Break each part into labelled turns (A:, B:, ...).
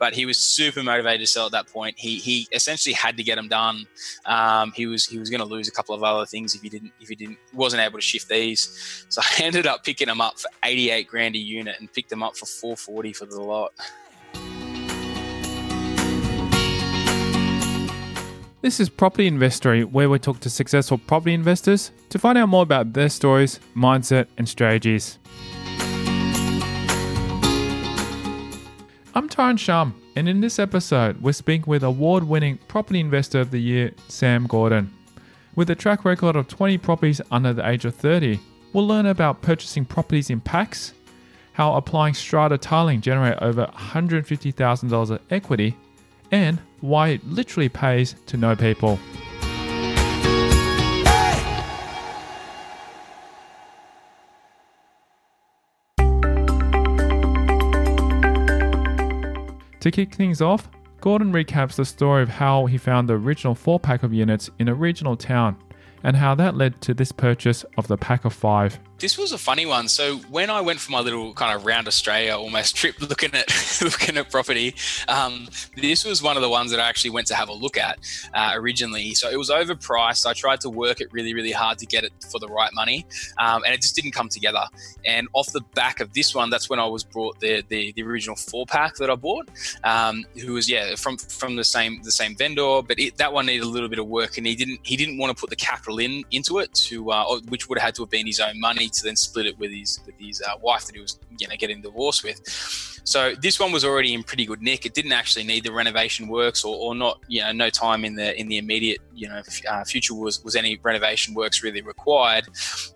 A: But he was super motivated to sell at that point. He he essentially had to get them done. Um, he was he was going to lose a couple of other things if he didn't if he didn't wasn't able to shift these. So I ended up picking them up for 88 grand a unit and picked them up for 440 for the lot.
B: This is Property Investory, where we talk to successful property investors to find out more about their stories, mindset, and strategies. I'm Tyron Shum, and in this episode, we're speaking with award winning Property Investor of the Year, Sam Gordon. With a track record of 20 properties under the age of 30, we'll learn about purchasing properties in packs, how applying strata titling generate over $150,000 of equity, and why it literally pays to know people. To kick things off, Gordon recaps the story of how he found the original four pack of units in a regional town and how that led to this purchase of the pack of five.
A: This was a funny one. So when I went for my little kind of round Australia almost trip, looking at looking at property, um, this was one of the ones that I actually went to have a look at uh, originally. So it was overpriced. I tried to work it really, really hard to get it for the right money, um, and it just didn't come together. And off the back of this one, that's when I was brought the the, the original four pack that I bought, um, who was yeah from from the same the same vendor, but it, that one needed a little bit of work, and he didn't he didn't want to put the capital in into it to uh, which would have had to have been his own money to then split it with his with his uh, wife that he was you know getting divorced with. So this one was already in pretty good nick. It didn't actually need the renovation works or, or not you know no time in the in the immediate you know uh, future was was any renovation works really required.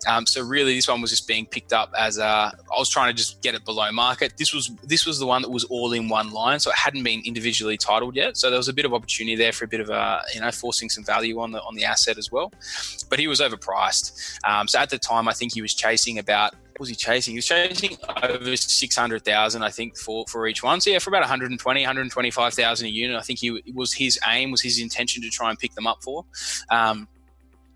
A: Um, so really this one was just being picked up as a I was trying to just get it below market. This was this was the one that was all in one line, so it hadn't been individually titled yet. So there was a bit of opportunity there for a bit of a you know forcing some value on the on the asset as well. But he was overpriced. Um, so at the time, I think he was chasing about was he chasing? He was chasing over 600,000, I think, for, for each one. So, yeah, for about 120, 125,000 a unit, I think he was his aim, was his intention to try and pick them up for. Um,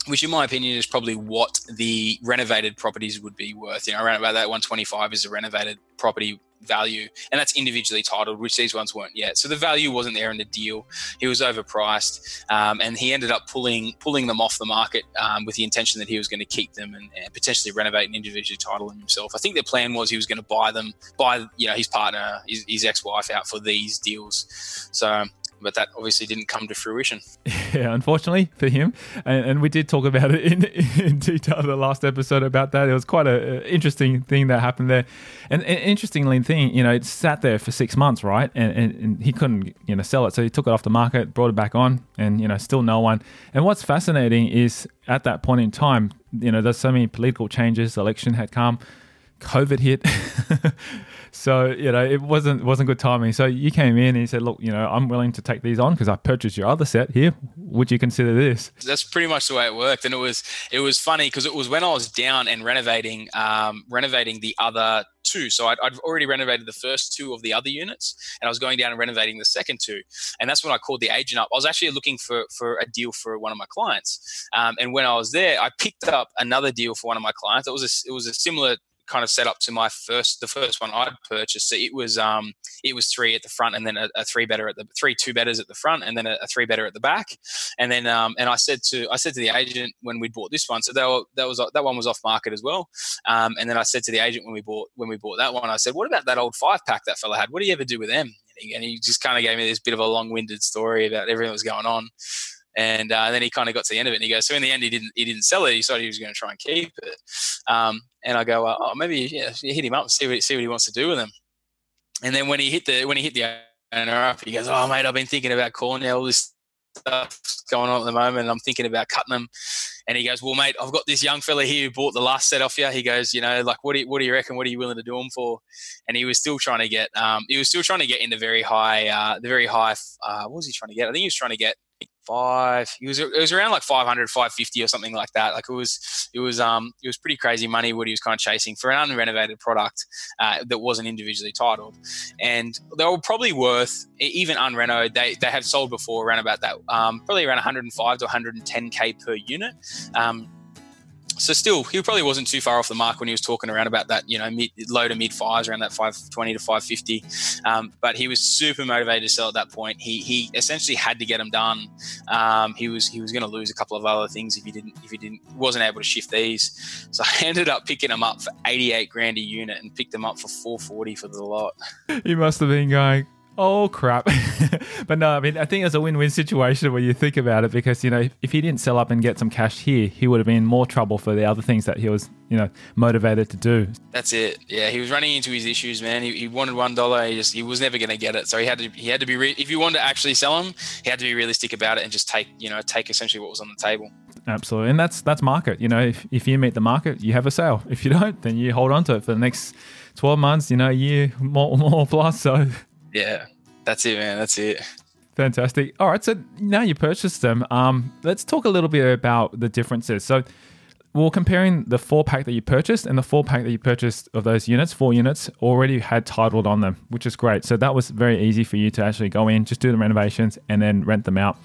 A: which in my opinion is probably what the renovated properties would be worth. You know, around about that 125 is a renovated property value, and that's individually titled, which these ones weren't yet. So the value wasn't there in the deal. He was overpriced, um, and he ended up pulling pulling them off the market um, with the intention that he was going to keep them and, and, potentially renovate and individually title them himself. I think the plan was he was going to buy them, buy you know his partner, his, his ex wife out for these deals. So but that obviously didn't come to fruition.
B: Yeah, unfortunately for him, and, and we did talk about it in, in detail the last episode about that. It was quite an interesting thing that happened there, and, and interestingly, thing you know, it sat there for six months, right? And, and, and, he couldn't you know sell it, so he took it off the market, brought it back on, and you know, still no one. And what's fascinating is at that point in time, you know, there's so many political changes. Election had come, COVID hit. So you know it wasn't wasn't good timing. So you came in and you said, look, you know, I'm willing to take these on because I purchased your other set here. Would you consider this?
A: That's pretty much the way it worked, and it was it was funny because it was when I was down and renovating um, renovating the other two. So I'd, I'd, already renovated the first two of the other units, and I was going down and renovating the second two. And that's when I called the agent up. I was actually looking for for a deal for one of my clients, um, and when I was there, I picked up another deal for one of my clients. It was a, it was a similar kind of set up to my first the first one I'd purchased. So it was um it was three at the front and then a, a three better at the three two betters at the front and then a, a, three better at the back. And then um and I said to I said to the agent when we bought this one, so that, that was that one was off market as well. Um and then I said to the agent when we bought when we bought that one, I said, what about that old five pack that fella had? What do you ever do with them? And he just kind of gave me this bit of a long-winded story about everything that was going on. And uh, then he kind of got to the end of it, and he goes, "So in the end, he didn't he didn't sell it. He decided he was going to try and keep it." Um, and I go, "Oh, maybe yeah, hit him up and see what see what he wants to do with them." and then when he hit the when he hit the owner up, he goes, "Oh mate, I've been thinking about calling you all this stuff going on at the moment, and I'm thinking about cutting them." And he goes, "Well, mate, I've got this young fella here who bought the last set off you." He goes, "You know, like, what do you, what do you reckon? What are you willing to do them for?" And he was still trying to get, um, he was still trying to get in the very high, uh, the very high. Uh, what was he trying to get? I think he was trying to get five. He was it was around like 500, 550 or something like that. Like it was it was um it was pretty crazy money what he was kind of chasing for an unrenovated product uh, that wasn't individually titled, and they were probably worth even unrenovated. They they have sold before around about that um, probably around 105 to 110k per unit. Um, so still, he probably wasn't too far off the mark when he was talking around about that, you know, mid, low to mid fives, around that 520 to 550. Um, but he was super motivated to sell at that point. He, he essentially had to get them done. Um, he was he was going to lose a couple of other things if he didn't if he didn't wasn't able to shift these. So I ended up picking them up for 88 grand a unit and picked them up for 440 for the lot.
B: He must have been going, oh crap. but no, I mean, I think it's a win win situation when you think about it because, you know, if he didn't sell up and get some cash here, he would have been in more trouble for the other things that he was, you know, motivated to do.
A: That's it. Yeah, he was running into his issues, man. He, he wanted one dollar. He just he was never going to get it. So he had to he had to be re- if you wanted to actually sell him, he had to be realistic about it and just take you know take essentially what was on the table.
B: Absolutely, and that's that's market. You know, if if you meet the market, you have a sale. If you don't, then you hold on to it for the next twelve months. You know, a year more more plus. So
A: yeah, that's it, man. That's it.
B: Fantastic. All right, so now you purchased them. Um, let's talk a little bit about the differences. So, we're comparing the four pack that you purchased and the four pack that you purchased of those units, four units already had titled on them, which is great. So that was very easy for you to actually go in, just do the renovations, and then rent them out.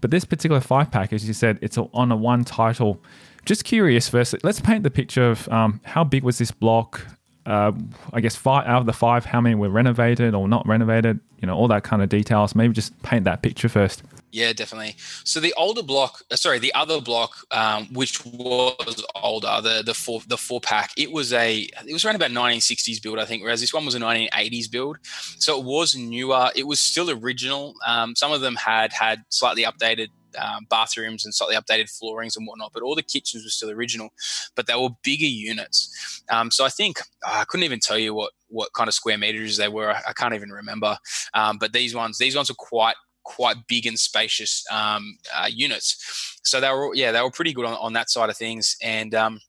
B: But this particular five pack, as you said, it's on a one title. Just curious, first, let's paint the picture of um, how big was this block? Uh, I guess five out of the five, how many were renovated or not renovated? You know, all that kind of details. Maybe just paint that picture first.
A: Yeah, definitely. So the older block, uh, sorry, the other block, um, which was older, the the four the four pack, it was a it was around about 1960s build, I think, whereas this one was a 1980s build. So it was newer. It was still original. Um, some of them had had slightly updated um, bathrooms and slightly updated floorings and whatnot, but all the kitchens were still original, but they were bigger units. Um, so I think uh, I couldn't even tell you what what kind of square meters they were. I, I can't even remember. Um, but these ones, these ones are quite quite big and spacious um, uh, units. So they were yeah they were pretty good on, on that side of things and. Um,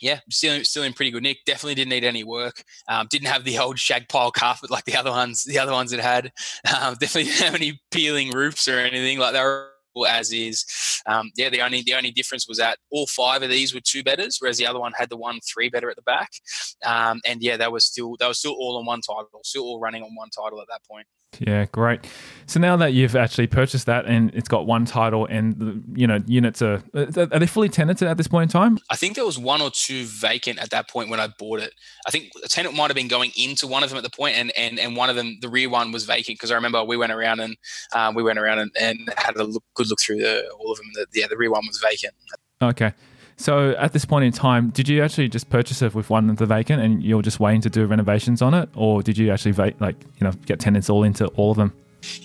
A: yeah, still still in pretty good nick. Definitely didn't need any work. Um, didn't have the old shag pile carpet like the other ones. The other ones it had. Um, definitely didn't have any peeling roofs or anything. Like were as is. Um, yeah, the only the only difference was that all five of these were two bedders, whereas the other one had the one three bedder at the back. Um, and yeah, that was still that was still all on one title, still all running on one title at that point.
B: Yeah, great. So now that you've actually purchased that and it's got one title and the, you know units are are they fully tenanted at this point in time?
A: I think there was one or two vacant at that point when I bought it. I think a tenant might have been going into one of them at the point, and and, and one of them, the rear one, was vacant because I remember we went around and um, we went around and, and had a look, good look through the, all of them. The, yeah, the rear one was vacant.
B: Okay. So at this point in time, did you actually just purchase it with one of the vacant, and you're just waiting to do renovations on it, or did you actually va- like you know get tenants all into all of them?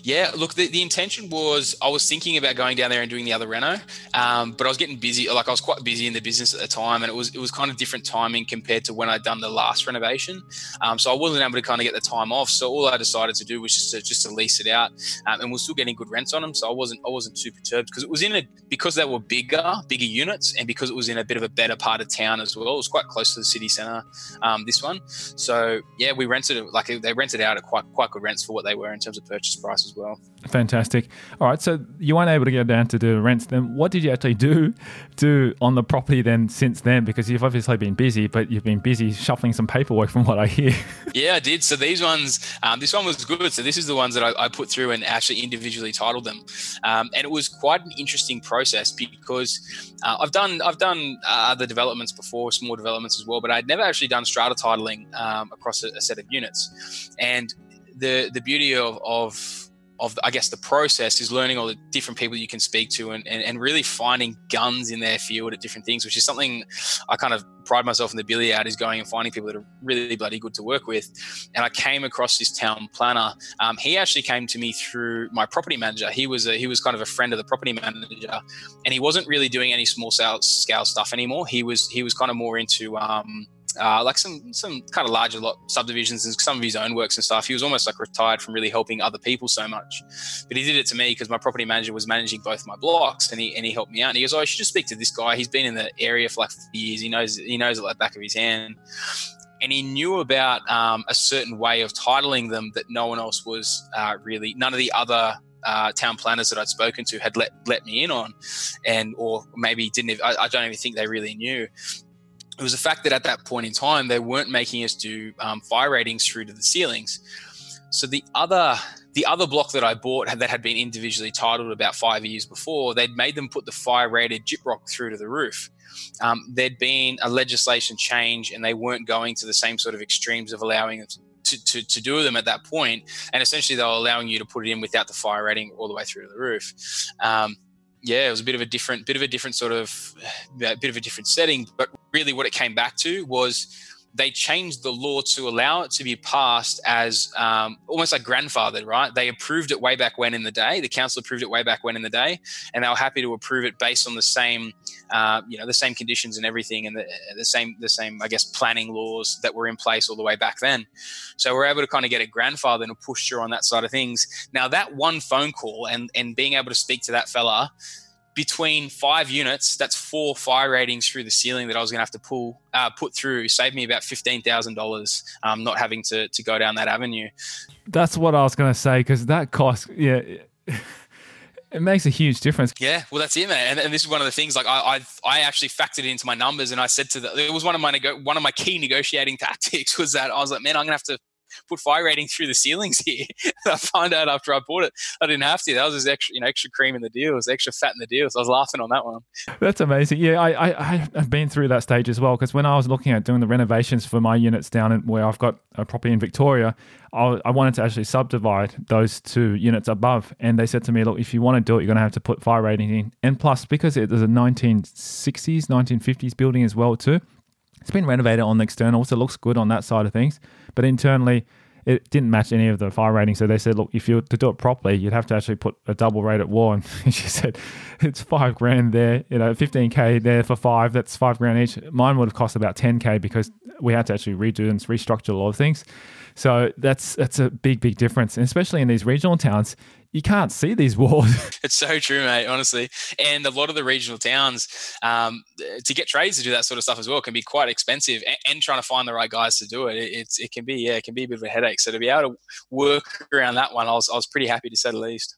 A: Yeah, look, the, the intention was I was thinking about going down there and doing the other reno, um, but I was getting busy. Like I was quite busy in the business at the time, and it was it was kind of different timing compared to when I'd done the last renovation. Um, so I wasn't able to kind of get the time off. So all I decided to do was just to just to lease it out, um, and we're still getting good rents on them. So I wasn't I wasn't too perturbed because it was in a because they were bigger bigger units, and because it was in a bit of a better part of town as well. It was quite close to the city centre. Um, this one, so yeah, we rented it like they rented out at quite quite good rents for what they were in terms of purchase price price as well.
B: Fantastic. All right, so you weren't able to get down to do the rents. Then what did you actually do do on the property then since then? Because you've obviously been busy, but you've been busy shuffling some paperwork from what I hear.
A: yeah, I did. So these ones, um, this one was good. So this is the ones that I, I put through and actually individually titled them, um, and it was quite an interesting process because uh, I've done I've done uh, other developments before, small developments as well, but I'd never actually done strata titling um, across a, a set of units, and the the beauty of, of of I guess the process is learning all the different people you can speak to and, and, and, really finding guns in their field at different things, which is something I kind of pride myself in the billy out is going and finding people that are really bloody good to work with. And I came across this town planner. Um, he actually came to me through my property manager. He was a, he was kind of a friend of the property manager, and he wasn't really doing any small scale, stuff anymore. He was he was kind of more into um, uh, like some some kind of larger lot subdivisions and some of his own works and stuff. He was almost like retired from really helping other people so much, but he did it to me because my property manager was managing both my blocks, and he and he helped me out. And he goes, "Oh, I should just speak to this guy. He's been in the area for like years. He knows he knows it like back of his hand." And he knew about um, a certain way of titling them that no one else was uh, really, none of the other uh, town planners that I'd spoken to had let let me in on, and or maybe didn't. I, I, don't even think they really knew it was the fact that at that point in time they weren't making us do um, fire ratings through to the ceilings. So the other the other block that I bought that had been individually titled about five years before, they'd made them put the fire rated gyprock through to the roof. Um, there'd been a legislation change, and they weren't going to the same sort of extremes of allowing to, to, to do them at that point. And essentially, they were allowing you to put it in without the fire rating all the way through to the roof. Um, yeah, it was a bit of a different, bit of a different sort of, bit of a different setting. But really, what it came back to was they changed the law to allow it to be passed as um, almost like grandfathered, right? They approved it way back when in the day. The council approved it way back when in the day, and they were happy to approve it based on the same, uh, you know, the same conditions and everything, and the, the same, the same, I guess, planning laws that were in place all the way back then. So we're able to kind of get a grandfather and push through on that side of things. Now that one phone call and and being able to speak to that fella between five units, that's four fire ratings through the ceiling that I was going to have to pull, uh, put through, saved me about fifteen thousand um, dollars, not having to to go down that avenue.
B: That's what I was going to say because that cost, yeah. It makes a huge difference.
A: Yeah, well, that's it, man. And, and this is one of the things. Like I, I, I actually factored it into my numbers, and I said to the, it was one of my nego- one of my key negotiating tactics was that I was like, man, I'm gonna have to put fire rating through the ceilings here. I found out after I bought it, I didn't have to. That was just extra, you know, extra cream in the deal. It was extra fat in the deal. So I was laughing on that one.
B: That's amazing. Yeah, I, I I've been through that stage as well because when I was looking at doing the renovations for my units down in where I've got a property in Victoria, I, I wanted to actually subdivide those two units above, and they said to me, "Look, if you want to do it, you're going to have to put fire rating in." And plus, because it is a 1960s, 1950s building as well too, it's been renovated on the external, so it looks good on that side of things. But internally, it didn't match any of the fire ratings. So they said, look, if you were to do it properly, you'd have to actually put a double rate at war. And she said, it's five grand there, you know, 15K there for five. That's five grand each. Mine would have cost about 10K because we had to actually redo and restructure a lot of things. So that's that's a big, big difference. And especially in these regional towns, you can't see these walls.
A: it's so true, mate. Honestly, and a lot of the regional towns, um, to get trades to do that sort of stuff as well, can be quite expensive. And, and trying to find the right guys to do it, it, it's it can be yeah, it can be a bit of a headache. So to be able to work around that one, I was I was pretty happy to say the least.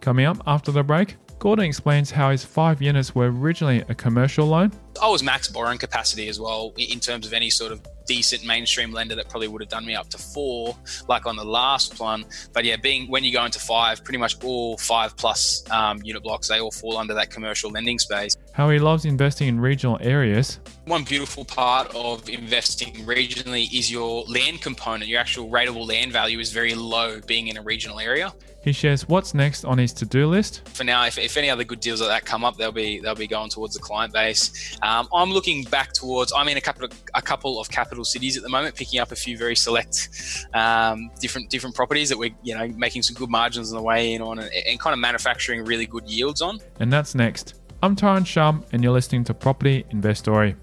B: Coming up after the break, Gordon explains how his five units were originally a commercial loan.
A: I was max borrowing capacity as well in terms of any sort of decent mainstream lender that probably would have done me up to four, like on the last one. But yeah, being when you go into five, pretty much all five plus um, unit blocks, they all fall under that commercial lending space.
B: How he loves investing in regional areas.
A: One beautiful part of investing regionally is your land component. Your actual rateable land value is very low being in a regional area.
B: He shares what's next on his to-do list.
A: For now, if, if any other good deals like that come up, they'll be they'll be going towards the client base. Um, I'm looking back towards. I'm in a couple of a couple of capital cities at the moment, picking up a few very select um, different different properties that we're you know making some good margins on the way in on, and, and kind of manufacturing really good yields on.
B: And that's next. I'm Tyron Shum, and you're listening to Property Investory.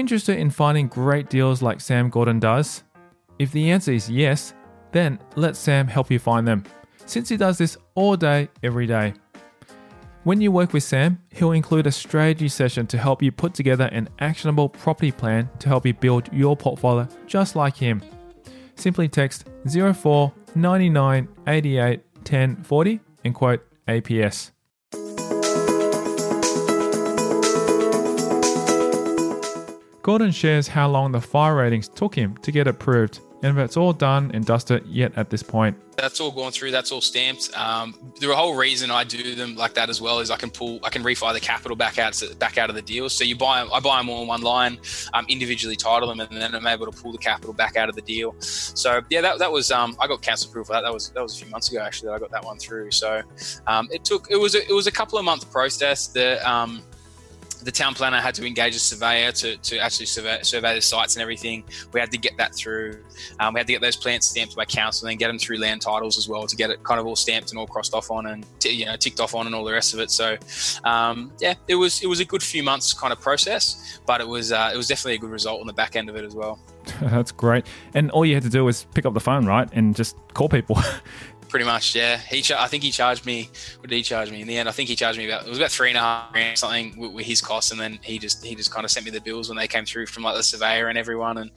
B: Interested in finding great deals like Sam Gordon does? If the answer is yes, then let Sam help you find them, since he does this all day, every day. When you work with Sam, he'll include a strategy session to help you put together an actionable property plan to help you build your portfolio just like him. Simply text 04 99 88 10 40 and quote APS. Gordon shares how long the fire ratings took him to get approved and if it's all done and dusted yet at this point.
A: That's all gone through. That's all stamped. Um, the whole reason I do them like that as well is I can pull, I can refi the capital back out, back out of the deal. So you buy, I buy them all in one line, um, individually title them, and then I'm able to pull the capital back out of the deal. So yeah, that, that was, um, I got council approval for that. That was that was a few months ago actually that I got that one through. So um, it took, it was, a, it was a couple of months process. The the town planner had to engage a surveyor to, to actually survey, survey the sites and everything. We had to get that through. Um, we had to get those plans stamped by council and then get them through land titles as well to get it kind of all stamped and all crossed off on and t- you know ticked off on and all the rest of it. So um, yeah, it was it was a good few months kind of process, but it was uh, it was definitely a good result on the back end of it as well.
B: That's great. And all you had to do was pick up the phone, right, and just call people.
A: Pretty much, yeah. He, I think he charged me. What did he charge me in the end? I think he charged me about it was about three and a half grand something with, with his costs, and then he just he just kind of sent me the bills when they came through from like the surveyor and everyone, and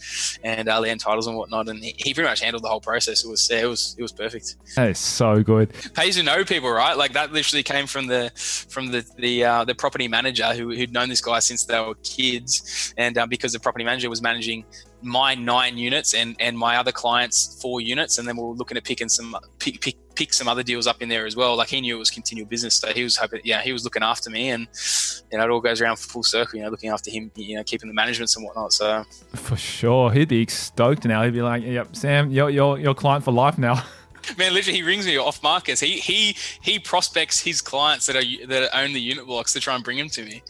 A: and uh, land titles and whatnot, and he, he pretty much handled the whole process. It was it was it was perfect.
B: That is so good.
A: Pays to know people, right? Like that literally came from the from the the uh, the property manager who who'd known this guy since they were kids, and um, because the property manager was managing my nine units and and my other clients four units, and then we are looking at picking some pick, pick pick some other deals up in there as well. Like he knew it was continual business, so he was hoping, yeah, he was looking after me, and you know it all goes around full circle. You know, looking after him, you know, keeping the managements and whatnot. So
B: for sure, he'd be stoked now. He'd be like, "Yep, Sam, you're you're your client for life now."
A: Man, literally, he rings me off markets. He he he prospects his clients that are that own the unit blocks to try and bring them to me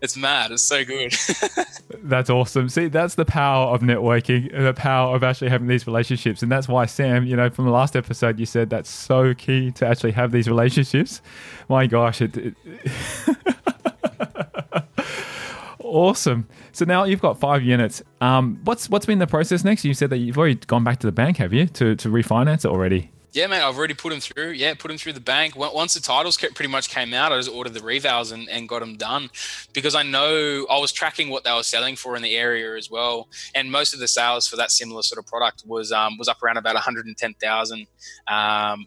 A: it's mad. It's so good.
B: that's awesome. See, that's the power of networking and the power of actually having these relationships. And that's why, Sam, you know, from the last episode, you said that's so key to actually have these relationships. My gosh, it, it awesome. So now you've got five units. Um, what's what's been the process next? You said that you've already gone back to the bank, have you, to to refinance it already?
A: Yeah, man, I've already put them through. Yeah, put them through the bank. Once the titles pretty much came out, I just ordered the revals and, and got them done because I know I was tracking what they were selling for in the area as well. And most of the sales for that similar sort of product was um, was up around about 110,000. Um,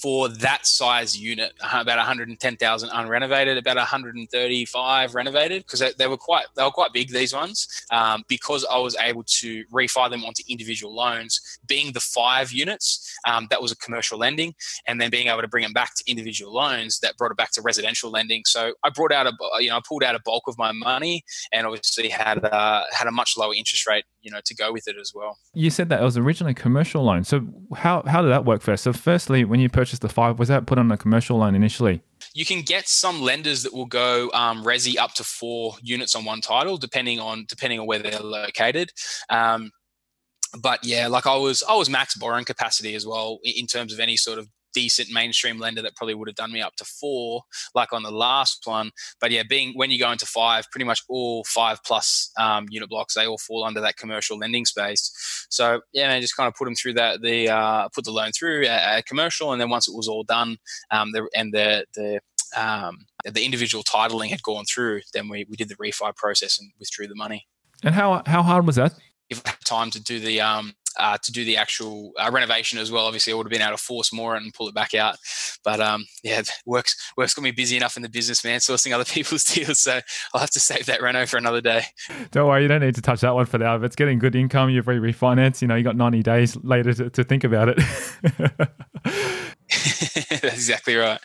A: for that size unit, about 110,000 unrenovated, about 135 renovated, because they, they, were quite they were quite big these ones. Um, because I was able to refi them onto individual loans, being the five units, um, that was a commercial lending, and then being able to bring them back to individual loans, that brought it back to residential lending. So I brought out a you know I pulled out a bulk of my money, and obviously had a, had a much lower interest rate you know to go with it as well.
B: You said that it was originally a commercial loan. So how how did that work first? So firstly, when you purchased the five, was that put on a commercial loan initially?
A: You can get some lenders that will go um, resi up to four units on one title, depending on depending on where they're located. Um, but yeah, like I was, I was max borrowing capacity as well in terms of any sort of decent mainstream lender that probably would have done me up to four, like on the last one. But yeah, being when you go into five, pretty much all five plus um, unit blocks, they all fall under that commercial lending space. So yeah, man, just kind of put them through that, the uh, put the loan through a, a, commercial, and then once it was all done, um, the, and the the um, the individual titling had gone through, then we, we did the refi process and withdrew the money.
B: And how how hard was that?
A: If I had time to do the um, uh, to do the actual uh, renovation as well. Obviously, I would have been able to force more and pull it back out. But um, yeah, work's work's got me busy enough in the business, man, sourcing other people's deals. So I'll have to save that reno for another day.
B: Don't worry, you don't need to touch that one for now. If it's getting good income, you've re refinanced. You know, you got ninety days later to, to think about it.
A: That's exactly right.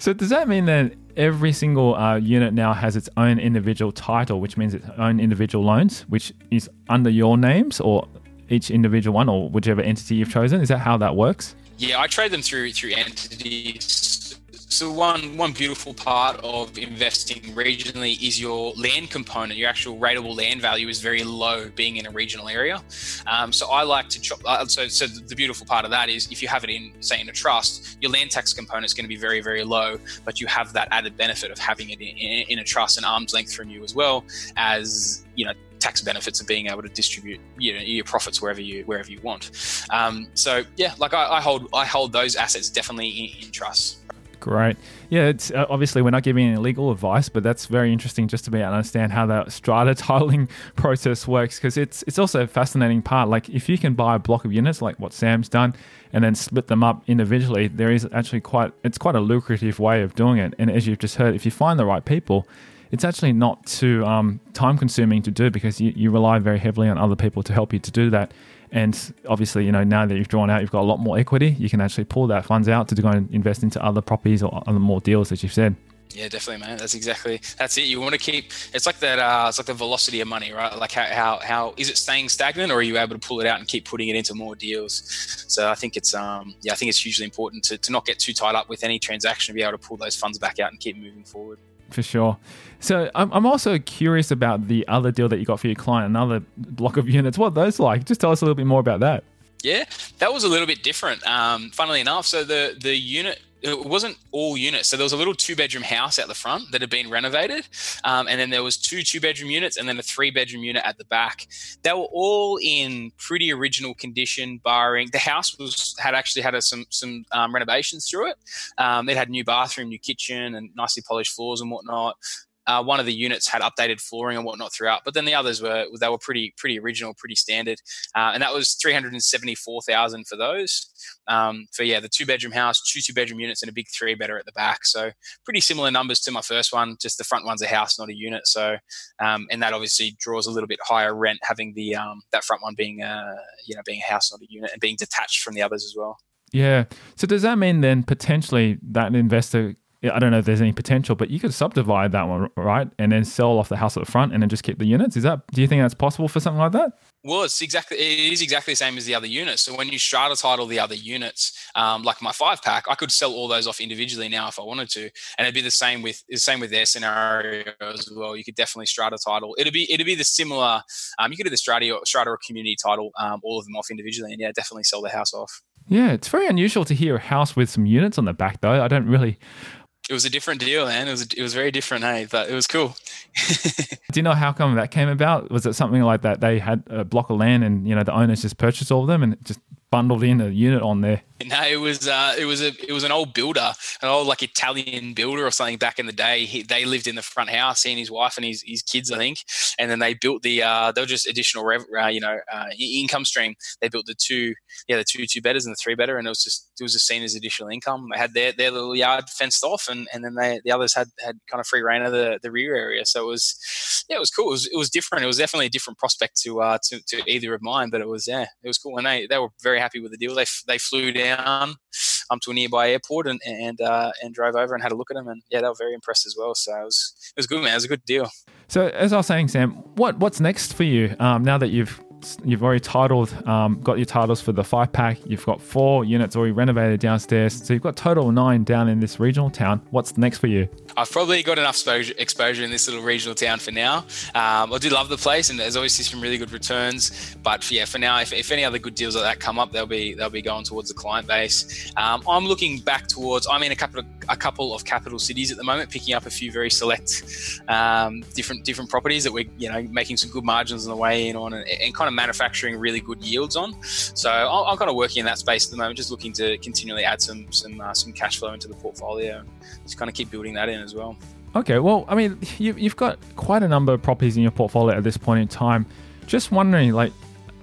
B: So does that mean that every single uh, unit now has its own individual title, which means its own individual loans, which is under your names or each individual one or whichever entity you've chosen? Is that how that works?
A: Yeah, I trade them through through entities so one one beautiful part of investing regionally is your land component. Your actual rateable land value is very low, being in a regional area. Um, so I like to chop. Uh, so so the beautiful part of that is if you have it in say in a trust, your land tax component is going to be very very low, but you have that added benefit of having it in, in, in a trust and arm's length from you as well as you know tax benefits of being able to distribute you know, your profits wherever you wherever you want. Um, so yeah, like I, I, hold I hold those assets definitely in, in trusts.
B: Great. Yeah, it's uh, obviously we're not giving any legal advice, but that's very interesting just to be able to understand how the strata titling process works because it's it's also a fascinating part. Like if you can buy a block of units like what Sam's done and then split them up individually, there is actually quite it's quite a lucrative way of doing it. And as you've just heard, if you find the right people, it's actually not too um, time consuming to do because you, you rely very heavily on other people to help you to do that. And obviously, you know, now that you've drawn out, you've got a lot more equity. You can actually pull that funds out to go and invest into other properties or other more deals, as you've said.
A: Yeah, definitely, man. That's exactly that's it. You want to keep. It's like that. Uh, it's like the velocity of money, right? Like how, how how is it staying stagnant, or are you able to pull it out and keep putting it into more deals? So I think it's um yeah, I think it's hugely important to, to not get too tied up with any transaction to be able to pull those funds back out and keep moving forward.
B: For sure. So I'm, I'm also curious about the other deal that you got for your client, another block of units. What those like? Just tell us a little bit more about that.
A: Yeah, that was a little bit different. Um, funnily enough, so the the unit it wasn't all units. So there was a little two bedroom house out the front that had been renovated, um, and then there was two two bedroom units and then a three bedroom unit at the back. They were all in pretty original condition, barring the house was had actually had a, some some um, renovations through it. Um, it had new bathroom, new kitchen, and nicely polished floors and whatnot. Uh, one of the units had updated flooring and whatnot throughout, but then the others were they were pretty pretty original, pretty standard, uh, and that was three hundred and seventy four thousand for those. Um, for yeah, the two bedroom house, two two bedroom units, and a big three bedder at the back. So pretty similar numbers to my first one. Just the front one's a house, not a unit. So um, and that obviously draws a little bit higher rent, having the um, that front one being uh, you know being a house, not a unit, and being detached from the others as well.
B: Yeah. So does that mean then potentially that an investor I don't know if there's any potential, but you could subdivide that one, right? And then sell off the house at the front and then just keep the units. Is that, do you think that's possible for something like that?
A: Well, it's exactly it is exactly the same as the other units. So when you strata title the other units, um, like my five pack, I could sell all those off individually now if I wanted to, and it'd be the same with the same with their scenario as well. You could definitely strata title. It'd be it'd be the similar. Um, you could do the strata or strata or community title, um, all of them off individually, and yeah, definitely sell the house off.
B: Yeah, it's very unusual to hear a house with some units on the back, though. I don't really
A: it was a different deal, man. It was it was very different, hey, but it was cool.
B: Do you know how come that came about? Was it something like that? They had a block of land, and you know the owners just purchased all of them, and just bundled in a unit on there.
A: No, it was uh, it was a it was an old builder, an old like Italian builder or something back in the day. He, they lived in the front house, he and his wife and his, his kids, I think. And then they built the uh, they were just additional rev, uh, you know uh, income stream. They built the two yeah the two two bedders and the three bedder, and it was just it was just seen as additional income. They had their, their little yard fenced off, and, and then they the others had had kind of free reign of the, the rear area. So it was yeah it was cool. It was, it was different. It was definitely a different prospect to uh to, to either of mine, but it was yeah it was cool, and they they were very happy with the deal. They they flew down um, to a nearby airport and and uh, and drove over and had a look at them, and yeah, they were very impressed as well. So it was it was good, man. It was a good deal.
B: So as I was saying, Sam, what what's next for you um, now that you've you've already titled, um, got your titles for the five pack. You've got four units already renovated downstairs. So you've got total nine down in this regional town. What's next for you?
A: I've probably got enough exposure, in this little regional town for now. Um, I do love the place, and there's obviously some really good returns. But for, yeah, for now, if, if, any other good deals like that come up, they'll be they'll be going towards the client base. Um, I'm looking back towards. I'm in a couple of a couple of capital cities at the moment, picking up a few very select um, different different properties that we're you know making some good margins on the way in on, and, and kind of manufacturing really good yields on. So I'm, I'm, kind of working in that space at the moment, just looking to continually add some some uh, some cash flow into the portfolio, just kind of keep building that in as well.
B: Okay, well, I mean, you, you've got quite a number of properties in your portfolio at this point in time. Just wondering, like,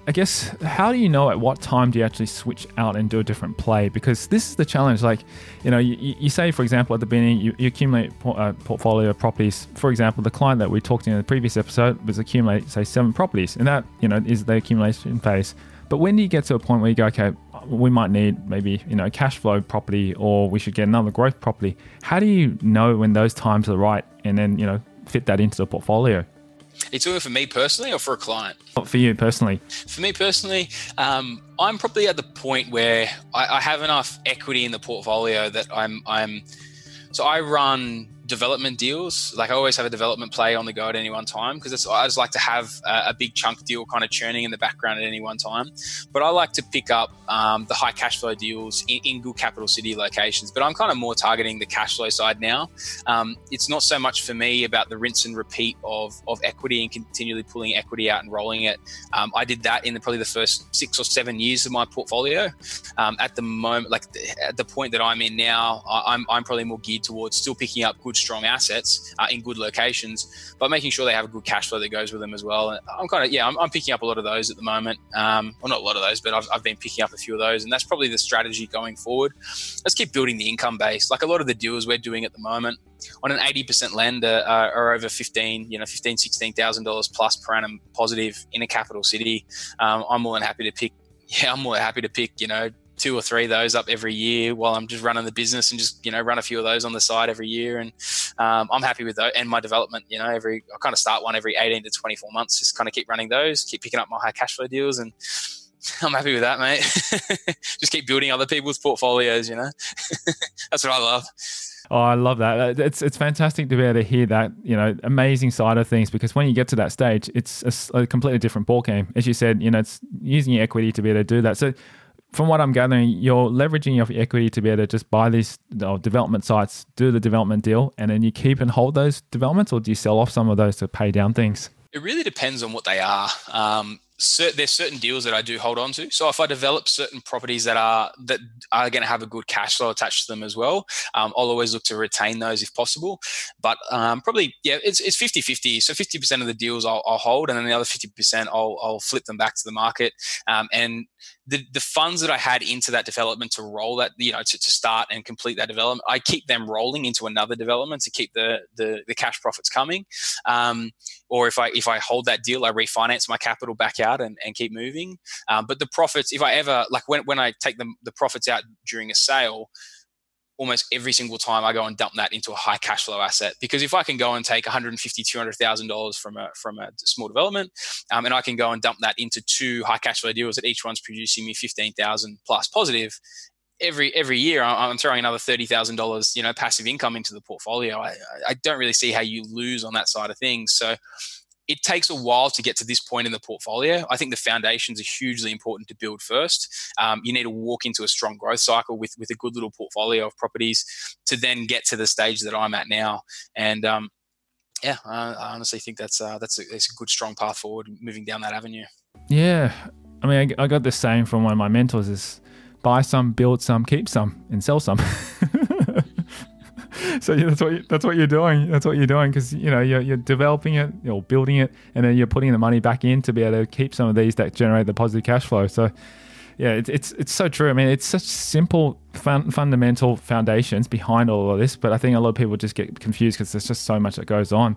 B: I guess, how do you know at what time do you actually switch out and do a different play? Because this is the challenge. Like, you know, you, you say, for example, at the beginning, you, you accumulate a uh, portfolio of properties. For example, the client that we talked to in the previous episode was accumulate, say, seven properties, and that, you know, is the accumulation phase. But when do you get to a point where you go, okay, we might need maybe you know a cash flow property, or we should get another growth property? How do you know when those times are right, and then you know fit that into the portfolio?
A: It's either for me personally or for a client.
B: For you personally?
A: For me personally, um, I'm probably at the point where I, I have enough equity in the portfolio that I'm I'm. So I run development deals. Like I always have a development play on the go at any one time because I just like to have a, a, big chunk deal kind of churning in the background at any one time. But I like to pick up um, the high cash flow deals in, in, good capital city locations. But I'm kind of more targeting the cash flow side now. Um, it's not so much for me about the rinse and repeat of, of equity and continually pulling equity out and rolling it. Um, I did that in the, probably the first six or seven years of my portfolio. Um, at the moment, like the, at the point that I'm in now, I, I'm, I'm probably more geared towards still picking up good strong assets uh, in good locations, but making sure they have a good cash flow that goes with them as well. I'm kind of yeah, I'm, I'm, picking up a lot of those at the moment. Um, well, not a lot of those, but I've, I've been picking up a few of those, and that's probably the strategy going forward. Let's keep building the income base. Like a lot of the deals we're doing at the moment, on an 80% lend uh, are over 15, you know, 15, 16,000 dollars plus per annum positive in a capital city. Um, I'm more than happy to pick. Yeah, I'm more happy to pick. You know, two or three of those up every year while I'm just running the business and just you know run a few of those on the side every year and um, I'm happy with that and my development you know every I kind of start one every 18 to 24 months just kind of keep running those keep picking up my high cash flow deals and I'm happy with that mate just keep building other people's portfolios you know that's what I love
B: Oh, I love that. It's it's fantastic to be able to hear that you know amazing side of things because when you get to that stage, it's a, a completely different ball game. As you said, you know, it's using your equity to be able to do that. So from what I'm gathering, you're leveraging your equity to be able to just buy these development sites, do the development deal, and then you keep and hold those developments, or do you sell off some of those to pay down things?
A: It really depends on what they are. Um, cert, there's certain deals that I do hold on to. So if I develop certain properties that are that are going to have a good cash flow attached to them as well, um, I'll always look to retain those if possible. But um, probably yeah, it's it's 50-50. So 50% of the deals I'll, I'll, hold, and then the other 50% I'll I'll flip them back to the market. Um, and the, the funds that I had into that development to roll that, you know, to, to start and complete that development, I keep them rolling into another development to keep the the, the cash profits coming. Um, or if I if I hold that deal, I refinance my capital back out and, and keep moving. Um, but the profits, if I ever like when when I take the the profits out during a sale, almost every single time I go and dump that into a high cash flow asset. Because if I can go and take 150, 200,000 dollars from a from a small development, um, and I can go and dump that into two high cash flow deals that each one's producing me 15,000 plus positive. Every every year, I'm throwing another thirty thousand dollars, you know, passive income into the portfolio. I, I don't really see how you lose on that side of things. So, it takes a while to get to this point in the portfolio. I think the foundations are hugely important to build first. Um, you need to walk into a strong growth cycle with with a good little portfolio of properties to then get to the stage that I'm at now. And um, yeah, I, I, honestly think that's uh, that's a, a good strong path forward moving down that avenue.
B: Yeah, I mean, I, I got the saying from one of my mentors: is buy some, build some, keep some, and sell some. so yeah, that's what you, that's what you're doing. That's what you're doing because you know you're, you're developing it, you're building it, and then you're putting the money back in to be able to keep some of these that generate the positive cash flow. So yeah, it's it's it's so true. I mean, it's such simple, fun, fundamental foundations behind all of this, but I think a lot of people just get confused because there's just so much that goes on.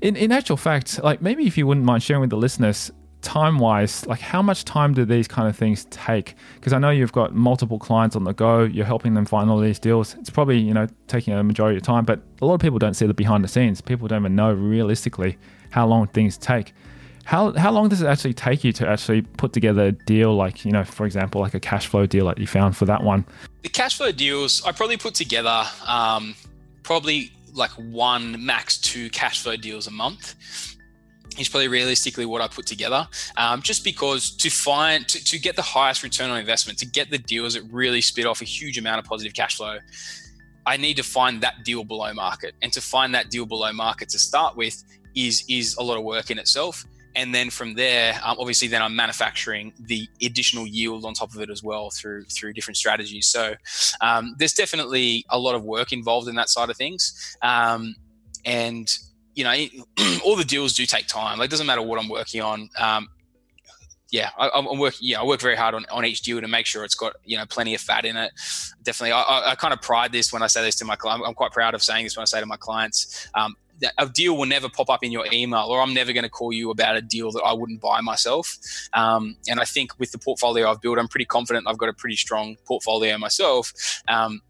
B: In in actual fact, like maybe if you wouldn't mind sharing with the listeners time wise, like how much time do these kind of things take? Because I know you've got multiple clients on the go, you're helping them find all these deals. It's probably, you know, taking a majority of time, but a lot of people don't see the behind the scenes. People don't even know realistically how long things take. How, how long does it actually take you to actually put together a deal like, you know, for example, like a cash flow deal that you found for that one?
A: The cash flow deals, I probably put together um, probably like one, max two cash flow deals a month is probably realistically what I put together. Um, just because to find to, to get the highest return on investment, to get the deals that really spit off a huge amount of positive cash flow, I need to find that deal below market. And to find that deal below market to start with is is a lot of work in itself. And then from there, um, obviously, then I'm manufacturing the additional yield on top of it as well through through different strategies. So um, there's definitely a lot of work involved in that side of things. Um, and you know, all the deals do take time. Like, it doesn't matter what I'm working on. Um, yeah, I, am working. Yeah, I work very hard on, on each deal to make sure it's got you know plenty of fat in it. Definitely, I, I, I kind of pride this when I say this to my client. I'm quite proud of saying this when I say to my clients. Um, a deal will never pop up in your email, or I'm never going to call you about a deal that I wouldn't buy myself. Um, and I think with the portfolio I've built, I'm pretty confident I've got a pretty strong portfolio myself. Um,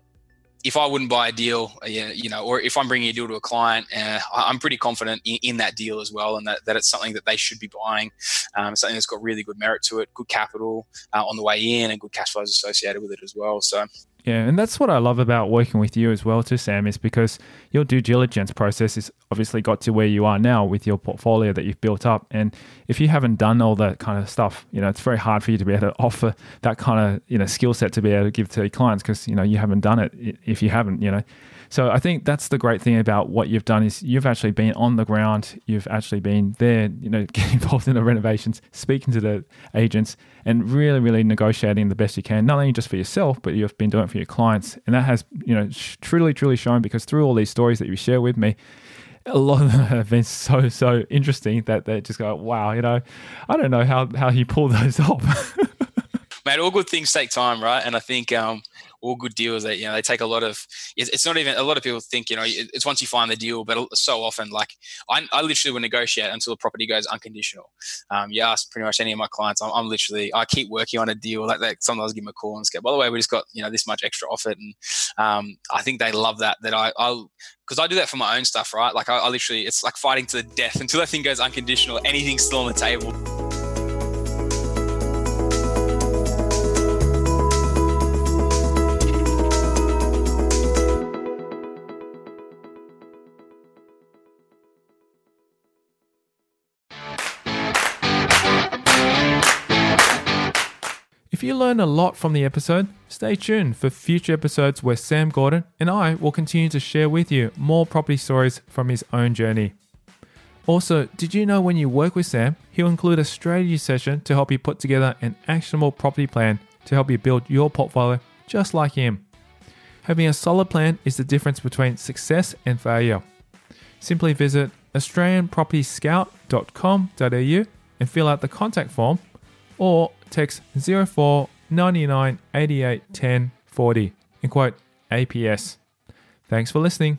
A: if I wouldn't buy a deal, you know, or if I'm bringing a deal to a client, uh, I'm pretty confident in, in, that deal as well, and that, that it's something that they should be buying, um, something that's got really good merit to it, good capital uh, on the way in, and good cash flows associated with it as well. So
B: yeah, and that's what I love about working with you as well, too, Sam, is because your due diligence process has obviously got to where you are now with your portfolio that you've built up. And if you haven't done all that kind of stuff, you know, it's very hard for you to be able to offer that kind of, you know, skill set to be able to give to clients because, you know, you haven't done it if you haven't, you know. So I think that's the great thing about what you've done is you've actually been on the ground. You've actually been there, you know, getting involved in the renovations, speaking to the agents, and really, really negotiating the best you can, not only just for yourself, but you've been doing it for your clients. And that has, you know, truly, truly shown because through all these stories that you share with me, a lot of them have been so so interesting that they just go, wow, you know, I don't know how how you pull those off.
A: Mate, all good things take time, right? And I think um, all good deals that you know they take a lot of. It's not even a lot of people think you know it's once you find the deal, but so often like I, I literally will negotiate until the property goes unconditional. Um, you ask pretty much any of my clients, I'm, I'm literally I keep working on a deal like that. Sometimes I give them a call and say, by the way, we just got you know this much extra off it, and um, I think they love that that I I'll because I do that for my own stuff, right? Like I, I literally it's like fighting to the death until that thing goes unconditional. Anything's still on the table.
B: You learn a lot from the episode, stay tuned for future episodes where Sam Gordon and I will continue to share with you more property stories from his own journey. Also, did you know when you work with Sam, he'll include a strategy session to help you put together an actionable property plan to help you build your portfolio just like him? Having a solid plan is the difference between success and failure. Simply visit australianpropertyscout.com.au and fill out the contact form or text 04 99 88 10 40 and quote APS. Thanks for listening.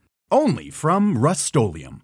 C: only from Rust-Oleum